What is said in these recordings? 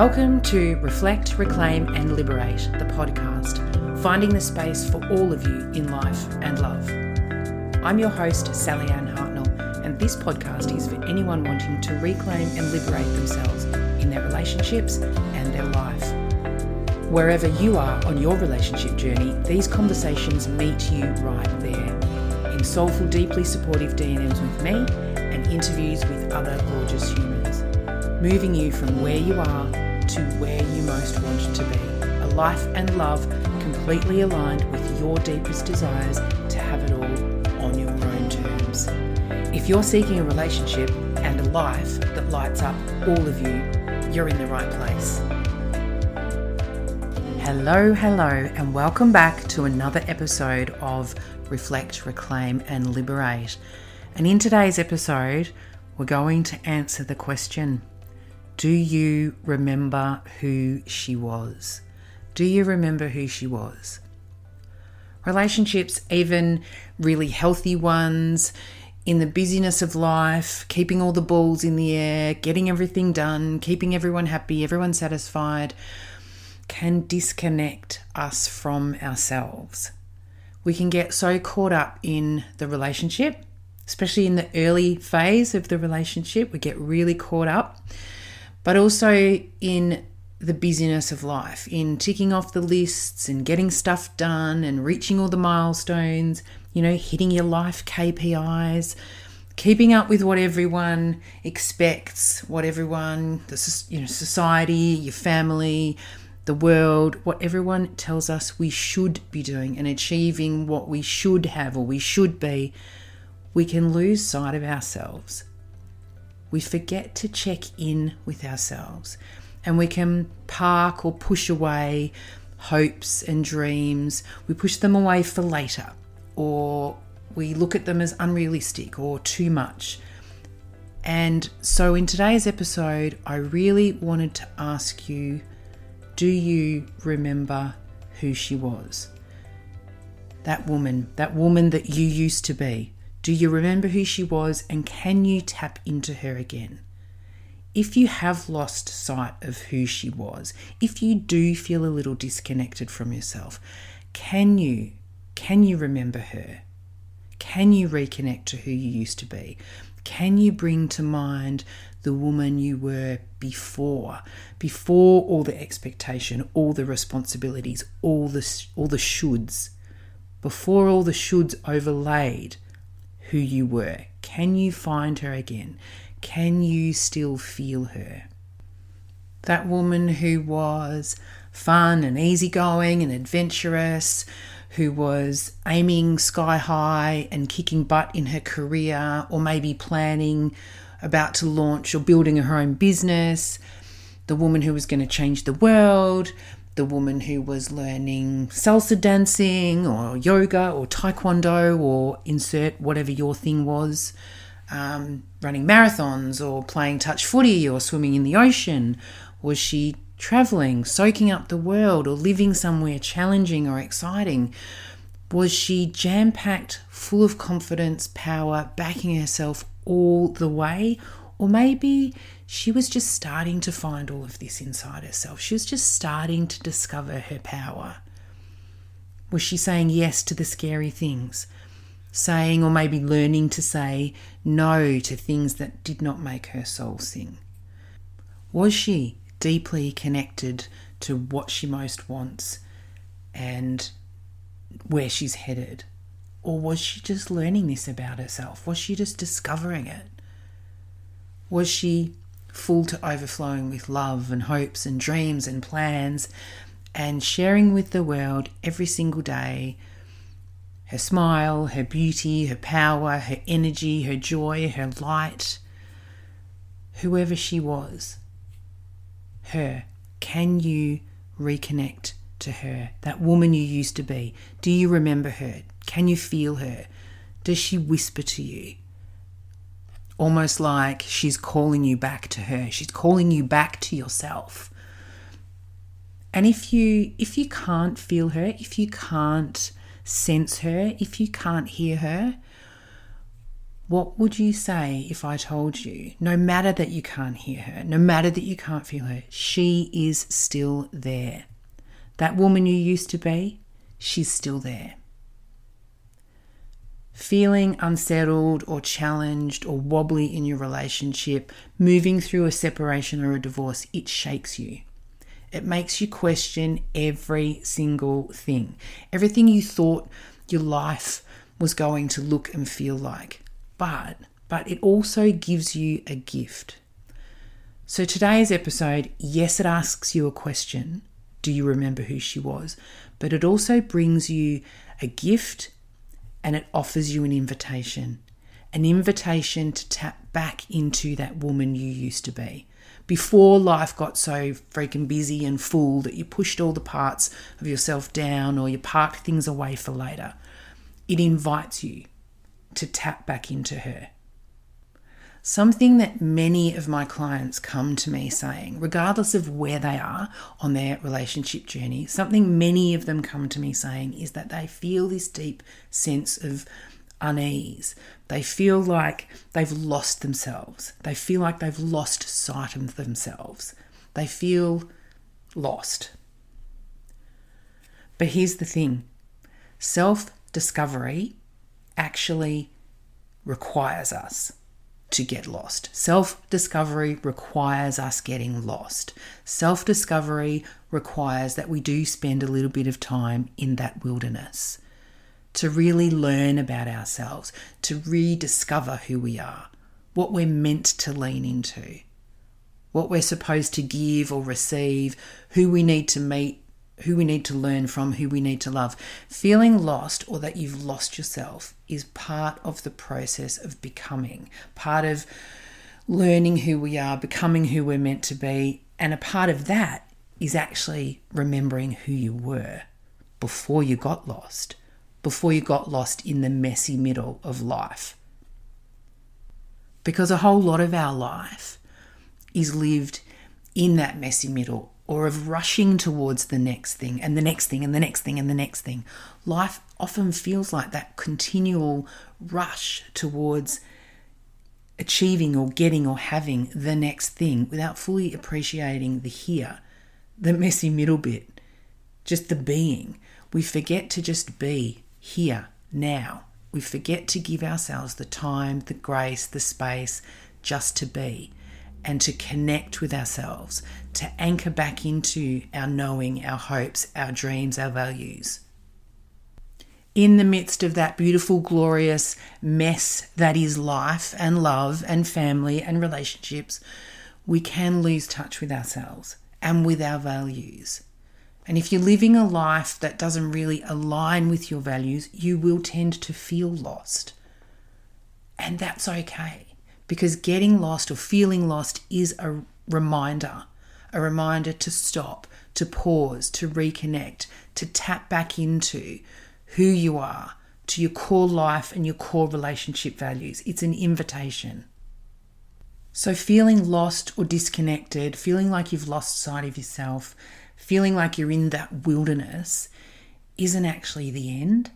Welcome to Reflect, Reclaim, and Liberate, the podcast, finding the space for all of you in life and love. I'm your host, Sally Ann Hartnell, and this podcast is for anyone wanting to reclaim and liberate themselves in their relationships and their life. Wherever you are on your relationship journey, these conversations meet you right there in soulful, deeply supportive DMs with me and interviews with other gorgeous humans, moving you from where you are to where you most want to be. A life and love completely aligned with your deepest desires to have it all on your own terms. If you're seeking a relationship and a life that lights up all of you, you're in the right place. Hello, hello, and welcome back to another episode of Reflect, Reclaim, and Liberate. And in today's episode, we're going to answer the question Do you remember who she was? Do you remember who she was? Relationships, even really healthy ones, in the busyness of life, keeping all the balls in the air, getting everything done, keeping everyone happy, everyone satisfied, can disconnect us from ourselves. We can get so caught up in the relationship, especially in the early phase of the relationship, we get really caught up, but also in the busyness of life, in ticking off the lists and getting stuff done and reaching all the milestones, you know, hitting your life KPIs, keeping up with what everyone expects, what everyone, the you know, society, your family, the world, what everyone tells us we should be doing and achieving what we should have or we should be, we can lose sight of ourselves. We forget to check in with ourselves and we can park or push away hopes and dreams. We push them away for later or we look at them as unrealistic or too much. And so, in today's episode, I really wanted to ask you do you remember who she was? That woman, that woman that you used to be. Do you remember who she was and can you tap into her again? If you have lost sight of who she was, if you do feel a little disconnected from yourself, can you can you remember her? Can you reconnect to who you used to be? Can you bring to mind the woman you were before, before all the expectation, all the responsibilities, all the all the shoulds, before all the shoulds overlaid who you were? Can you find her again? Can you still feel her? That woman who was fun and easygoing and adventurous, who was aiming sky high and kicking butt in her career, or maybe planning about to launch or building her own business, the woman who was going to change the world, the woman who was learning salsa dancing or yoga or taekwondo or insert whatever your thing was, um, running marathons or playing touch footy or swimming in the ocean? Was she traveling, soaking up the world, or living somewhere challenging or exciting? Was she jam packed, full of confidence, power, backing herself all the way? Or maybe she was just starting to find all of this inside herself. She was just starting to discover her power. Was she saying yes to the scary things? Saying or maybe learning to say no to things that did not make her soul sing? Was she deeply connected to what she most wants and where she's headed? Or was she just learning this about herself? Was she just discovering it? Was she full to overflowing with love and hopes and dreams and plans and sharing with the world every single day her smile, her beauty, her power, her energy, her joy, her light, whoever she was? Her. Can you reconnect to her, that woman you used to be? Do you remember her? Can you feel her? Does she whisper to you? Almost like she's calling you back to her. She's calling you back to yourself. And if you if you can't feel her, if you can't sense her, if you can't hear her, What would you say if I told you, no matter that you can't hear her, no matter that you can't feel her, she is still there? That woman you used to be, she's still there. Feeling unsettled or challenged or wobbly in your relationship, moving through a separation or a divorce, it shakes you. It makes you question every single thing. Everything you thought your life was going to look and feel like but but it also gives you a gift. So today's episode, yes, it asks you a question. Do you remember who she was? But it also brings you a gift and it offers you an invitation. An invitation to tap back into that woman you used to be. Before life got so freaking busy and full that you pushed all the parts of yourself down or you parked things away for later, it invites you to tap back into her. Something that many of my clients come to me saying, regardless of where they are on their relationship journey, something many of them come to me saying is that they feel this deep sense of unease. They feel like they've lost themselves. They feel like they've lost sight of themselves. They feel lost. But here's the thing self discovery actually requires us to get lost. Self discovery requires us getting lost. Self discovery requires that we do spend a little bit of time in that wilderness to really learn about ourselves, to rediscover who we are, what we're meant to lean into, what we're supposed to give or receive, who we need to meet who we need to learn from, who we need to love. Feeling lost or that you've lost yourself is part of the process of becoming, part of learning who we are, becoming who we're meant to be. And a part of that is actually remembering who you were before you got lost, before you got lost in the messy middle of life. Because a whole lot of our life is lived in that messy middle or of rushing towards the next thing and the next thing and the next thing and the next thing. Life often feels like that continual rush towards achieving or getting or having the next thing without fully appreciating the here, the messy middle bit, just the being. We forget to just be here, now. We forget to give ourselves the time, the grace, the space just to be and to connect with ourselves, to anchor back into our knowing, our hopes, our dreams, our values. In the midst of that beautiful, glorious mess that is life and love and family and relationships, we can lose touch with ourselves and with our values. And if you're living a life that doesn't really align with your values, you will tend to feel lost. And that's okay because getting lost or feeling lost is a reminder, a reminder to stop, to pause, to reconnect, to tap back into who you are, to your core life and your core relationship values. It's an invitation. So, feeling lost or disconnected, feeling like you've lost sight of yourself, feeling like you're in that wilderness isn't actually the end,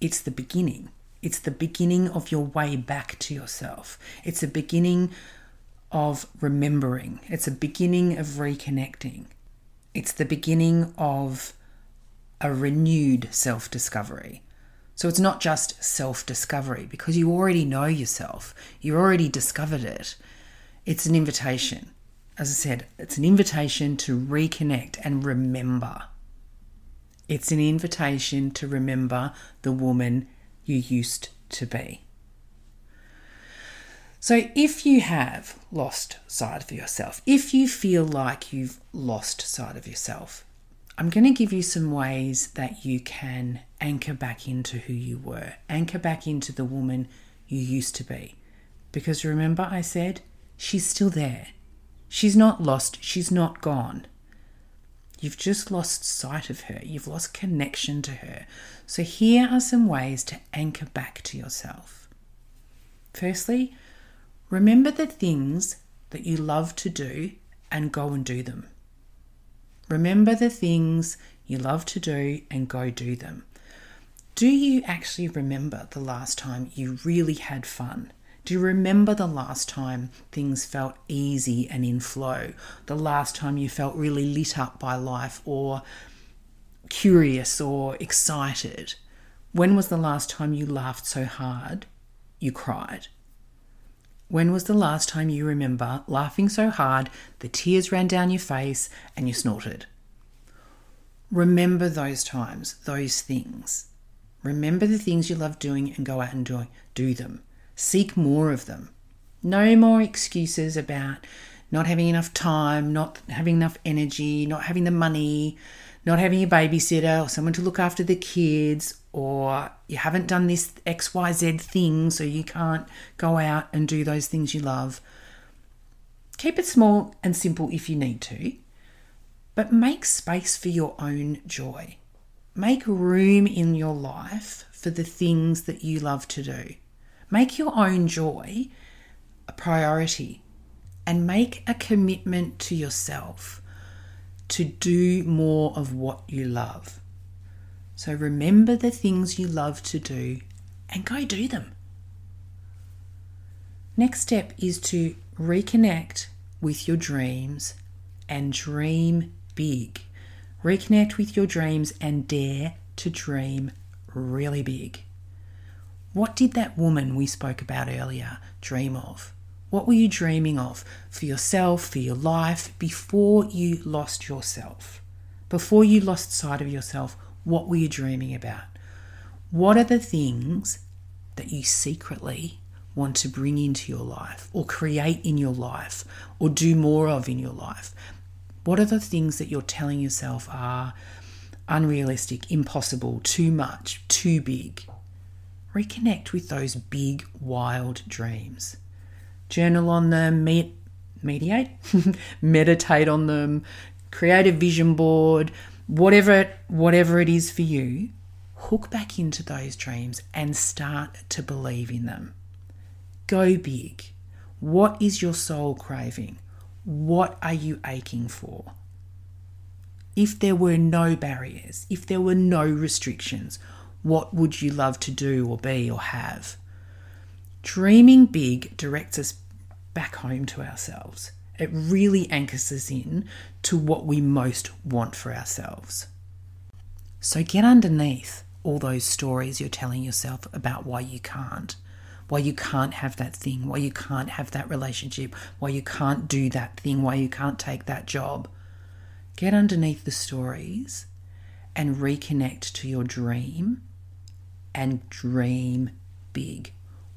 it's the beginning. It's the beginning of your way back to yourself. It's a beginning of remembering. It's a beginning of reconnecting. It's the beginning of a renewed self discovery. So it's not just self discovery because you already know yourself, you already discovered it. It's an invitation. As I said, it's an invitation to reconnect and remember. It's an invitation to remember the woman you used to be. So, if you have lost sight of yourself, if you feel like you've lost sight of yourself, I'm going to give you some ways that you can anchor back into who you were, anchor back into the woman you used to be. Because remember, I said she's still there. She's not lost, she's not gone. You've just lost sight of her, you've lost connection to her. So, here are some ways to anchor back to yourself. Firstly, remember the things that you love to do and go and do them. Remember the things you love to do and go do them. Do you actually remember the last time you really had fun? Do you remember the last time things felt easy and in flow? The last time you felt really lit up by life or curious or excited? When was the last time you laughed so hard you cried? When was the last time you remember laughing so hard the tears ran down your face and you snorted? Remember those times, those things. Remember the things you love doing and go out and do, do them. Seek more of them. No more excuses about not having enough time, not having enough energy, not having the money, not having a babysitter or someone to look after the kids, or you haven't done this XYZ thing, so you can't go out and do those things you love. Keep it small and simple if you need to, but make space for your own joy. Make room in your life for the things that you love to do. Make your own joy a priority and make a commitment to yourself to do more of what you love. So remember the things you love to do and go do them. Next step is to reconnect with your dreams and dream big. Reconnect with your dreams and dare to dream really big. What did that woman we spoke about earlier dream of? What were you dreaming of for yourself, for your life, before you lost yourself? Before you lost sight of yourself, what were you dreaming about? What are the things that you secretly want to bring into your life or create in your life or do more of in your life? What are the things that you're telling yourself are unrealistic, impossible, too much, too big? Reconnect with those big, wild dreams. Journal on them, med- mediate, meditate on them, create a vision board, whatever whatever it is for you. Hook back into those dreams and start to believe in them. Go big. What is your soul craving? What are you aching for? If there were no barriers, if there were no restrictions, what would you love to do or be or have? Dreaming big directs us back home to ourselves. It really anchors us in to what we most want for ourselves. So get underneath all those stories you're telling yourself about why you can't why you can't have that thing, why you can't have that relationship, why you can't do that thing, why you can't take that job. Get underneath the stories and reconnect to your dream and dream big.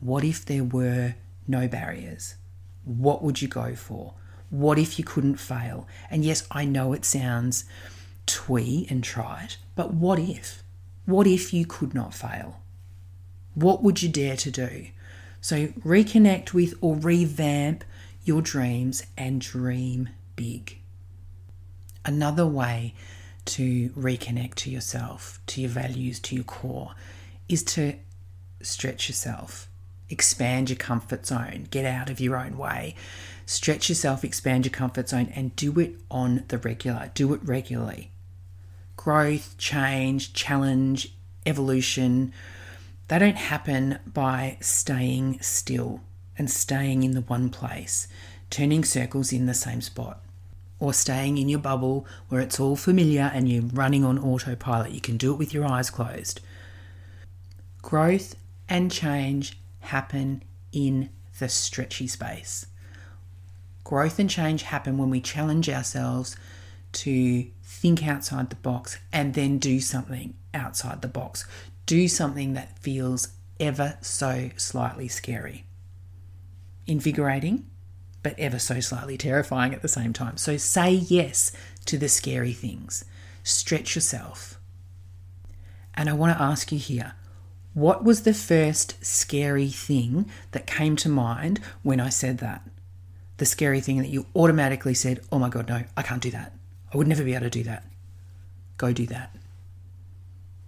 What if there were no barriers? What would you go for? What if you couldn't fail? And yes, I know it sounds twee and trite, but what if? What if you could not fail? What would you dare to do? So reconnect with or revamp your dreams and dream big. Another way to reconnect to yourself, to your values, to your core, is to stretch yourself, expand your comfort zone, get out of your own way, stretch yourself, expand your comfort zone, and do it on the regular. Do it regularly. Growth, change, challenge, evolution, they don't happen by staying still and staying in the one place, turning circles in the same spot, or staying in your bubble where it's all familiar and you're running on autopilot. You can do it with your eyes closed. Growth and change happen in the stretchy space. Growth and change happen when we challenge ourselves to think outside the box and then do something outside the box do something that feels ever so slightly scary. Invigorating, but ever so slightly terrifying at the same time. So say yes to the scary things. Stretch yourself. And I want to ask you here what was the first scary thing that came to mind when I said that? The scary thing that you automatically said, oh my God, no, I can't do that. I would never be able to do that. Go do that.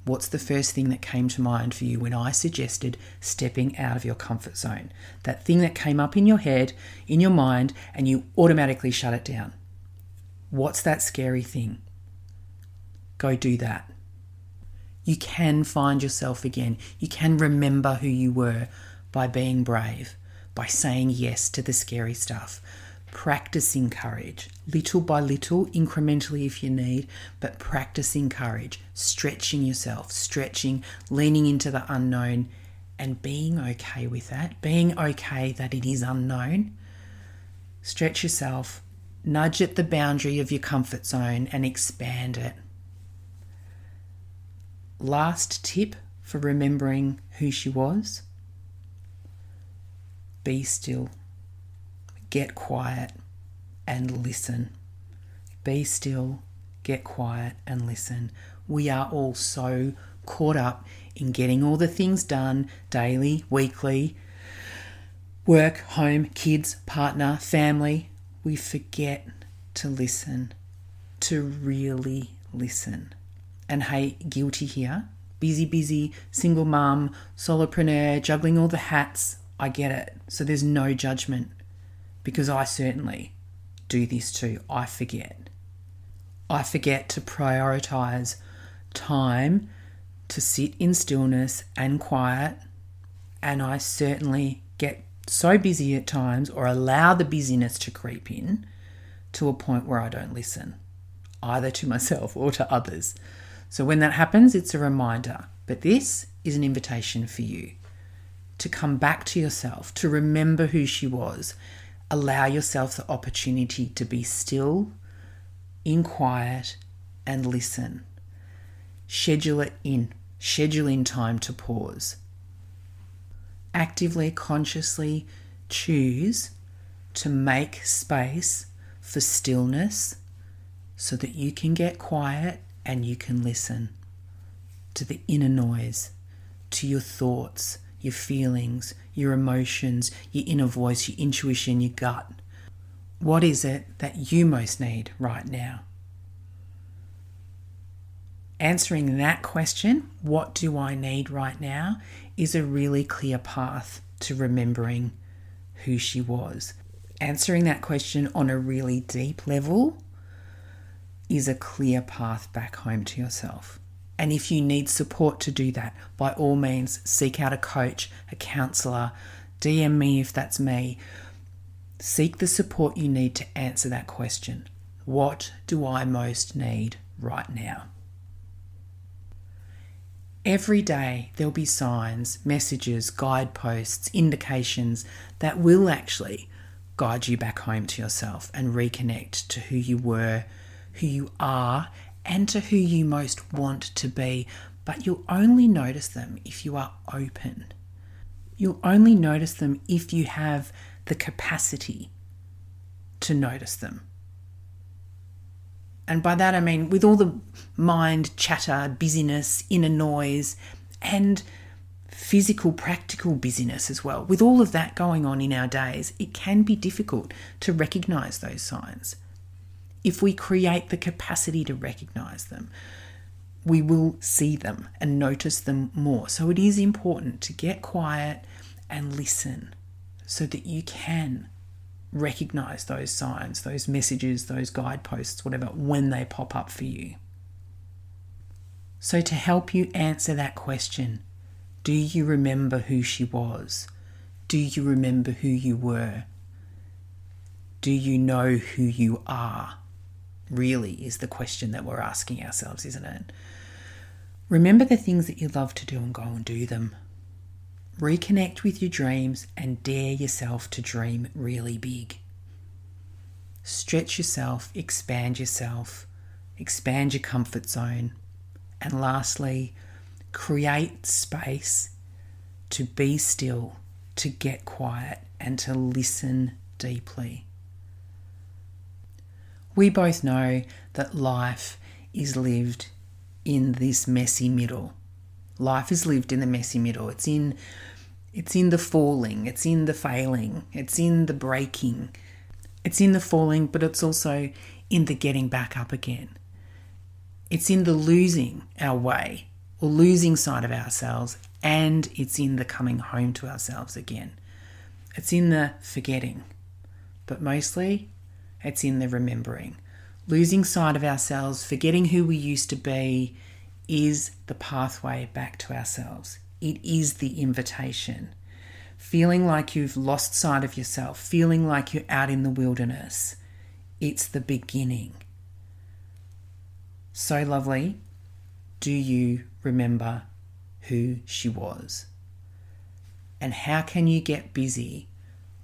What's the first thing that came to mind for you when I suggested stepping out of your comfort zone? That thing that came up in your head, in your mind, and you automatically shut it down. What's that scary thing? Go do that. You can find yourself again. You can remember who you were by being brave, by saying yes to the scary stuff. Practicing courage, little by little, incrementally if you need, but practicing courage, stretching yourself, stretching, leaning into the unknown, and being okay with that, being okay that it is unknown. Stretch yourself, nudge at the boundary of your comfort zone, and expand it. Last tip for remembering who she was be still, get quiet, and listen. Be still, get quiet, and listen. We are all so caught up in getting all the things done daily, weekly, work, home, kids, partner, family. We forget to listen, to really listen. And hey, guilty here. Busy, busy, single mum, solopreneur, juggling all the hats. I get it. So there's no judgment because I certainly do this too. I forget. I forget to prioritize time to sit in stillness and quiet. And I certainly get so busy at times or allow the busyness to creep in to a point where I don't listen, either to myself or to others. So when that happens, it's a reminder. But this is an invitation for you to come back to yourself, to remember who she was. Allow yourself the opportunity to be still, in quiet, and listen. Schedule it in. Schedule in time to pause. Actively, consciously choose to make space for stillness so that you can get quiet and you can listen to the inner noise, to your thoughts, your feelings, your emotions, your inner voice, your intuition, your gut. What is it that you most need right now? Answering that question, what do I need right now, is a really clear path to remembering who she was. Answering that question on a really deep level is a clear path back home to yourself. And if you need support to do that, by all means, seek out a coach, a counselor, DM me if that's me. Seek the support you need to answer that question. What do I most need right now? Every day there'll be signs, messages, guideposts, indications that will actually guide you back home to yourself and reconnect to who you were, who you are, and to who you most want to be. But you'll only notice them if you are open. You'll only notice them if you have the capacity to notice them. And by that I mean with all the mind chatter, busyness, inner noise, and physical, practical busyness as well. With all of that going on in our days, it can be difficult to recognize those signs. If we create the capacity to recognize them, we will see them and notice them more. So it is important to get quiet and listen so that you can recognize those signs, those messages, those guideposts, whatever, when they pop up for you. So, to help you answer that question, do you remember who she was? Do you remember who you were? Do you know who you are? Really, is the question that we're asking ourselves, isn't it? Remember the things that you love to do and go and do them. Reconnect with your dreams and dare yourself to dream really big. Stretch yourself, expand yourself, expand your comfort zone. And lastly, create space to be still, to get quiet, and to listen deeply. We both know that life is lived in this messy middle. Life is lived in the messy middle. It's in it's in the falling, it's in the failing, it's in the breaking. It's in the falling, but it's also in the getting back up again. It's in the losing our way or losing sight of ourselves, and it's in the coming home to ourselves again. It's in the forgetting, but mostly it's in the remembering. Losing sight of ourselves, forgetting who we used to be, is the pathway back to ourselves. It is the invitation. feeling like you've lost sight of yourself, feeling like you're out in the wilderness, it's the beginning. So lovely. Do you remember who she was? And how can you get busy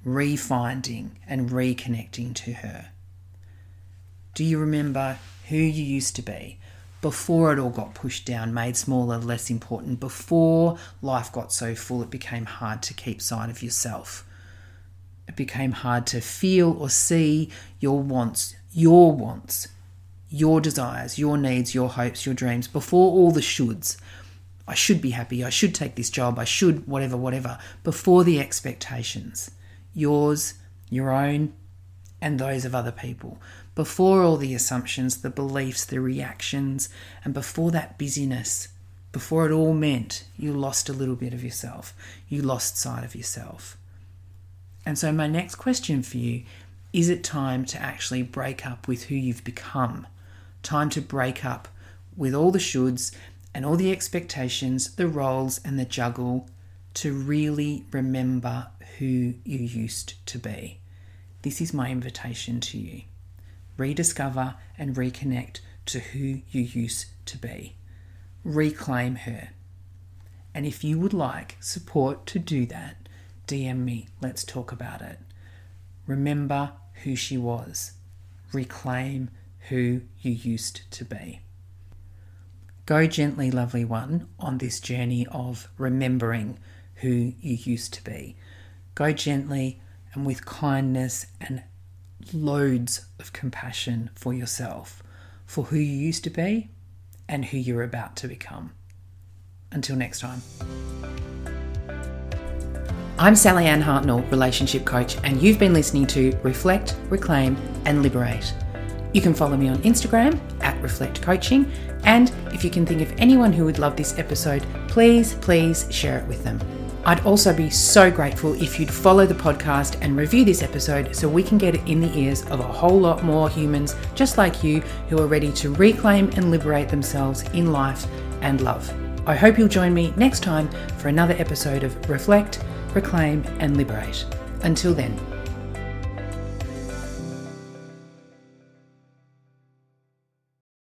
refinding and reconnecting to her? Do you remember who you used to be before it all got pushed down, made smaller, less important, before life got so full it became hard to keep sight of yourself? It became hard to feel or see your wants, your wants, your desires, your needs, your hopes, your dreams before all the shoulds I should be happy, I should take this job, I should whatever, whatever, before the expectations, yours, your own, and those of other people, before all the assumptions, the beliefs, the reactions, and before that busyness, before it all meant you lost a little bit of yourself, you lost sight of yourself. And so, my next question for you is it time to actually break up with who you've become? Time to break up with all the shoulds and all the expectations, the roles, and the juggle to really remember who you used to be. This is my invitation to you. Rediscover and reconnect to who you used to be. Reclaim her. And if you would like support to do that, DM me. Let's talk about it. Remember who she was. Reclaim who you used to be. Go gently, lovely one, on this journey of remembering who you used to be. Go gently and with kindness and loads of compassion for yourself, for who you used to be and who you're about to become. Until next time. I'm Sally Ann Hartnell, relationship coach, and you've been listening to Reflect, Reclaim, and Liberate. You can follow me on Instagram at Reflect Coaching and if you can think of anyone who would love this episode, please, please share it with them. I'd also be so grateful if you'd follow the podcast and review this episode so we can get it in the ears of a whole lot more humans just like you who are ready to reclaim and liberate themselves in life and love. I hope you'll join me next time for another episode of Reflect, Reclaim, and Liberate. Until then,